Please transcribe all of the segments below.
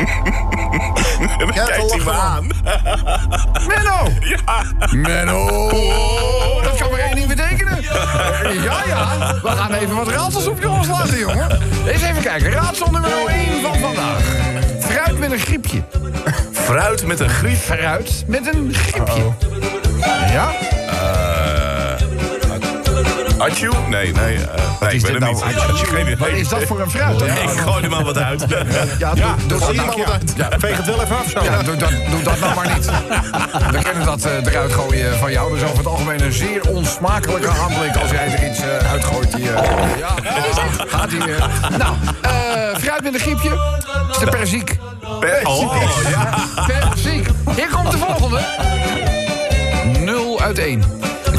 En dan kijkt hij me aan. Menno! Ja. Menno! Dat kan maar één ding betekenen. Ja, ja. We gaan even wat raadsels op je loslaten, jongen. Eens even kijken. Raadsel nummer 1 van vandaag. Fruit met een griepje. Fruit met een griep. Fruit met een griepje. Ja? Atju? Nee, nee. eh, nee, ik nou? niet. Idee. Wat is dat voor een fruit? Ik gooi er maar wat uit. Ja, doe, doe nou. maar wat uit. Veeg het wel even af zo. Ja, doe dat, doe dat nou maar niet. We kennen dat eh, eruit gooien van jou. Dus over het algemeen een zeer onsmakelijke aanblik als jij er iets eh, uitgooit. Die, eh, ja, gaat hij weer. Nou, eh, fruit met een griepje. is de perziek. Oh, ja. Perziek. Hier komt de volgende. 0 uit 1.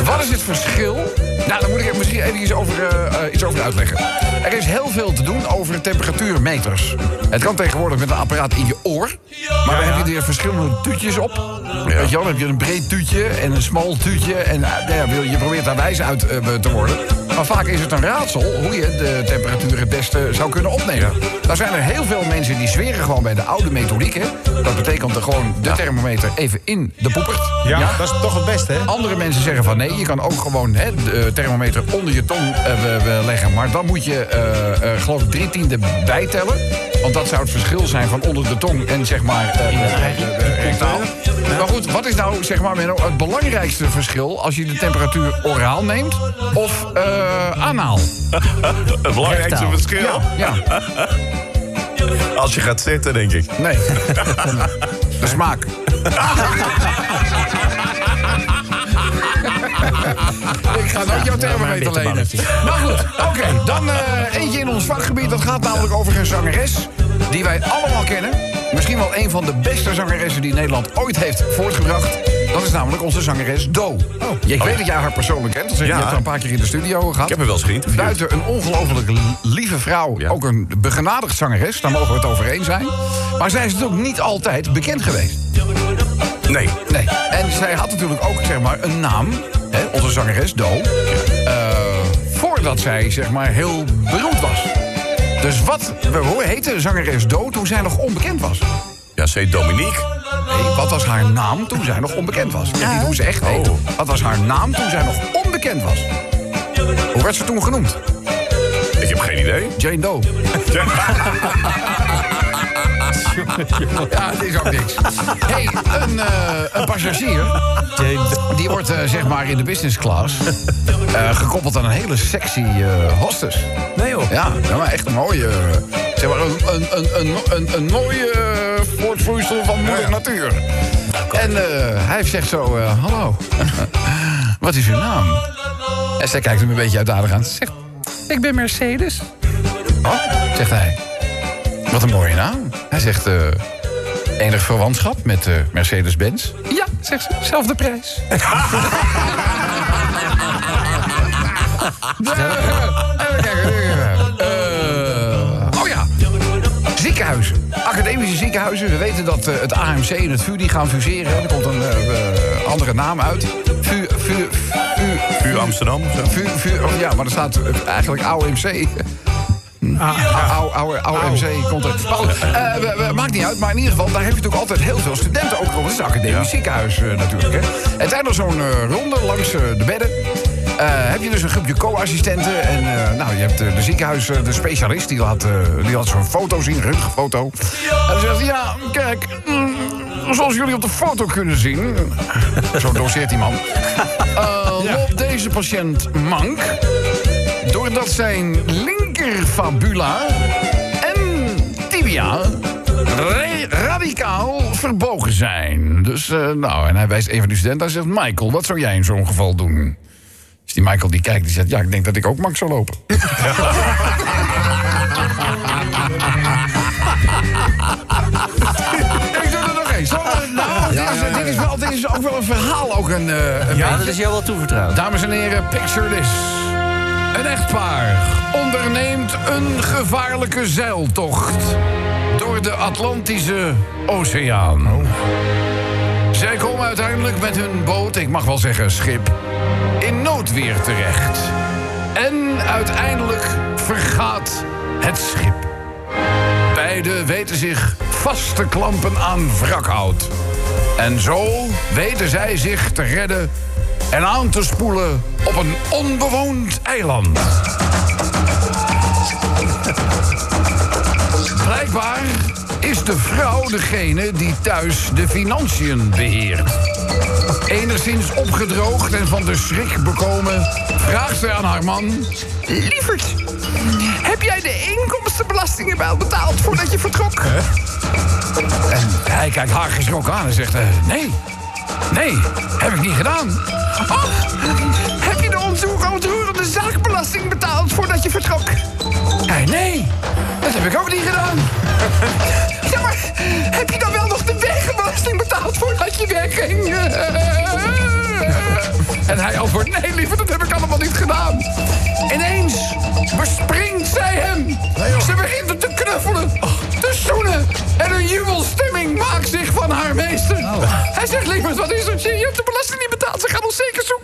Wat is het verschil? Nou, daar moet ik er misschien even iets over, eh, eh, iets over uitleggen. Er is heel veel te doen over temperatuurmeters. Het kan tegenwoordig met een apparaat in je oor. Maar dan heb je er verschillende tuutjes op. Weet je wel, dan heb je een breed tuutje en een smal tuutje. En eh, nou ja, wil- je probeert daar wijs uit te worden. Maar vaak is het een raadsel hoe je de temperatuur het beste zou kunnen opnemen. Daar zijn er heel veel mensen die zweren gewoon bij de oude methodiek. Hè? Dat betekent er gewoon de thermometer even in de poepert. Ja, dat is toch het beste, hè? Andere mensen zeggen van nee, je kan ook gewoon hè, de thermometer onder je tong eh, leggen. Maar dan moet je, eh, eh, geloof ik, drie tiende bijtellen. Want dat zou het verschil zijn van onder de tong en zeg maar rectaal. Maar goed, wat is nou zeg maar Menno, het belangrijkste verschil als je de temperatuur oraal neemt of eh, anaal? Het belangrijkste verschil. Ja, Als je gaat zitten, denk ik. nee. De smaak. Ik ga nooit jouw thermometer lenen. Maar goed, oké. dan eh, eentje in ons vakgebied. Dat gaat namelijk over een zangeres die wij allemaal kennen. Misschien wel een van de beste zangeressen die Nederland ooit heeft voortgebracht. Dat is namelijk onze zangeres Do. Ja, ik weet dat jij haar persoonlijk kent. want Je Ja. hebt haar een paar keer in de studio gehad. Ik heb haar wel eens geïnterviewd. Buiten een ongelooflijk lieve vrouw. Ja. Ook een begenadigd zangeres. Daar mogen we het over eens zijn. Maar zij is natuurlijk niet altijd bekend geweest. Nee. Nee. En zij had natuurlijk ook zeg maar, een naam, hè, onze zangeres Do, eh, voordat zij zeg maar, heel beroemd was. Dus wat, hoe heette zangeres Do toen zij nog onbekend was? Ja, C. Dominique. Nee, wat was haar naam toen zij nog onbekend was? Weet niet hoe ze echt heet. Oh. Wat was haar naam toen zij nog onbekend was? Hoe werd ze toen genoemd? Ik heb geen idee. Jane Doe. Ja, het is ook niks. hey, een, eh, een passagier... die wordt eh, zeg maar in de business class... eh, gekoppeld aan een hele sexy eh, hostess. Nee, joh. Ja, ja, maar echt een mooie... zeg maar een, een, een, een, een, een mooie voortvloeisel van moeder natuur. En eh, hij zegt zo... eh, Hallo, wat is uw naam? En zij kijkt hem een beetje uitdadig aan. Ze zegt, ik ben Mercedes. Oh, zegt hij. Wat een mooie naam. Hij zegt, eh enig verwantschap met eh, Mercedes-Benz? Ja, zegt ze, zelfde prijs. Even kijken, even kijken. Eh, oh ja, ziekenhuizen. Academische ziekenhuizen. We weten dat eh, het AMC en het VU die gaan fuseren. Er komt een andere naam uit. VU, VU, VU, U Amsterdam of zo? VU, VU, oh ja, maar er staat eigenlijk AOMC. Oude, oude, oude MC komt er. Eh, maakt niet uit, maar in ieder geval, daar heb je natuurlijk altijd heel veel studenten ook rond. Het is een academisch ziekenhuis eh, natuurlijk. Hè. En tijdens zo'n eh, ronde langs eh, de bedden. eh, heb je dus een groepje co-assistenten. En eh, nou, je hebt eh, de ziekenhuis, eh, de specialist, die eh, die laat zo'n foto zien, een röntgenfoto. En dan zegt hij, ja, kijk, mm, zoals jullie op de foto kunnen zien. Zo doseert die man. eh, loopt deze patiënt mank. Doordat zijn linkerfabula en tibia radicaal verbogen zijn. Dus, eh, nou, en hij wijst een van de studenten en zegt... Michael, wat zou jij in zo'n geval doen? Dus die Michael die kijkt, die zegt... Ja, ik denk dat ik ook mank zou lopen. ik doe er nog eens. Nou, dit is, dit is wel, dit is ook wel een verhaal, ook een, eh, een Ja, beetje. dat is jou wel toevertrouwd. Dames en heren, picture this. Een echtpaar onderneemt een gevaarlijke zeiltocht door de Atlantische Oceaan. Zij komen uiteindelijk met hun boot, ik mag wel zeggen schip, in noodweer terecht. En uiteindelijk vergaat het schip. Beiden weten zich vast te klampen aan wrakhout. En zo weten zij zich te redden en aan te spoelen op een onbewoond eiland. Blijkbaar is de vrouw degene die thuis de financiën beheert. Enigszins opgedroogd en van de schrik bekomen, vraagt ze aan haar man... Lieverd, heb jij de inkomstenbelastingen wel betaald voordat je vertrok? En hij kijkt haar geschrokken aan en zegt... eh, nee, nee, heb ik niet gedaan. Oh, heb je de ontroer- ontroerende zaakbelasting betaald voordat je vertrok? Hij, nee, dat heb ik ook niet gedaan. Ja, maar heb je dan wel nog de wegenbelasting betaald voordat je wegging? En hij antwoordt, nee liever, dat heb ik allemaal niet gedaan. Ineens bespringt zij hem. Ze begint hem te knuffelen, te zoenen. En een jubelstemming maakt zich van haar meester. Hij zegt, lieverd, wat is er? Je hebt de ze gaan ons zeker zoeken.